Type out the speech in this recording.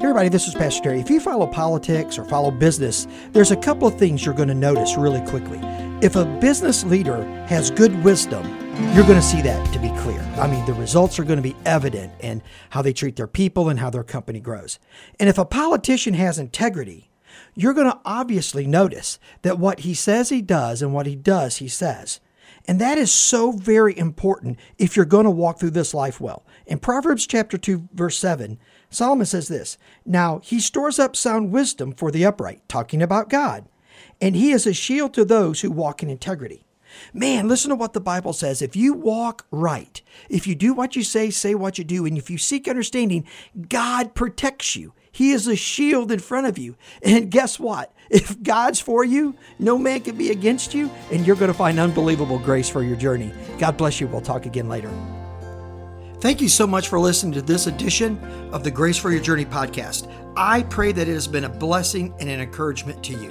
everybody, this is Pastor Terry. If you follow politics or follow business, there's a couple of things you're going to notice really quickly. If a business leader has good wisdom, you're going to see that to be clear. I mean, the results are going to be evident in how they treat their people and how their company grows. And if a politician has integrity, you're going to obviously notice that what he says he does and what he does he says. And that is so very important if you're going to walk through this life well. In Proverbs chapter 2 verse 7, Solomon says this, "Now he stores up sound wisdom for the upright," talking about God, "and he is a shield to those who walk in integrity." Man, listen to what the Bible says. If you walk right, if you do what you say, say what you do, and if you seek understanding, God protects you. He is a shield in front of you. And guess what? If God's for you, no man can be against you, and you're going to find unbelievable grace for your journey. God bless you. We'll talk again later. Thank you so much for listening to this edition of the Grace for Your Journey podcast. I pray that it has been a blessing and an encouragement to you.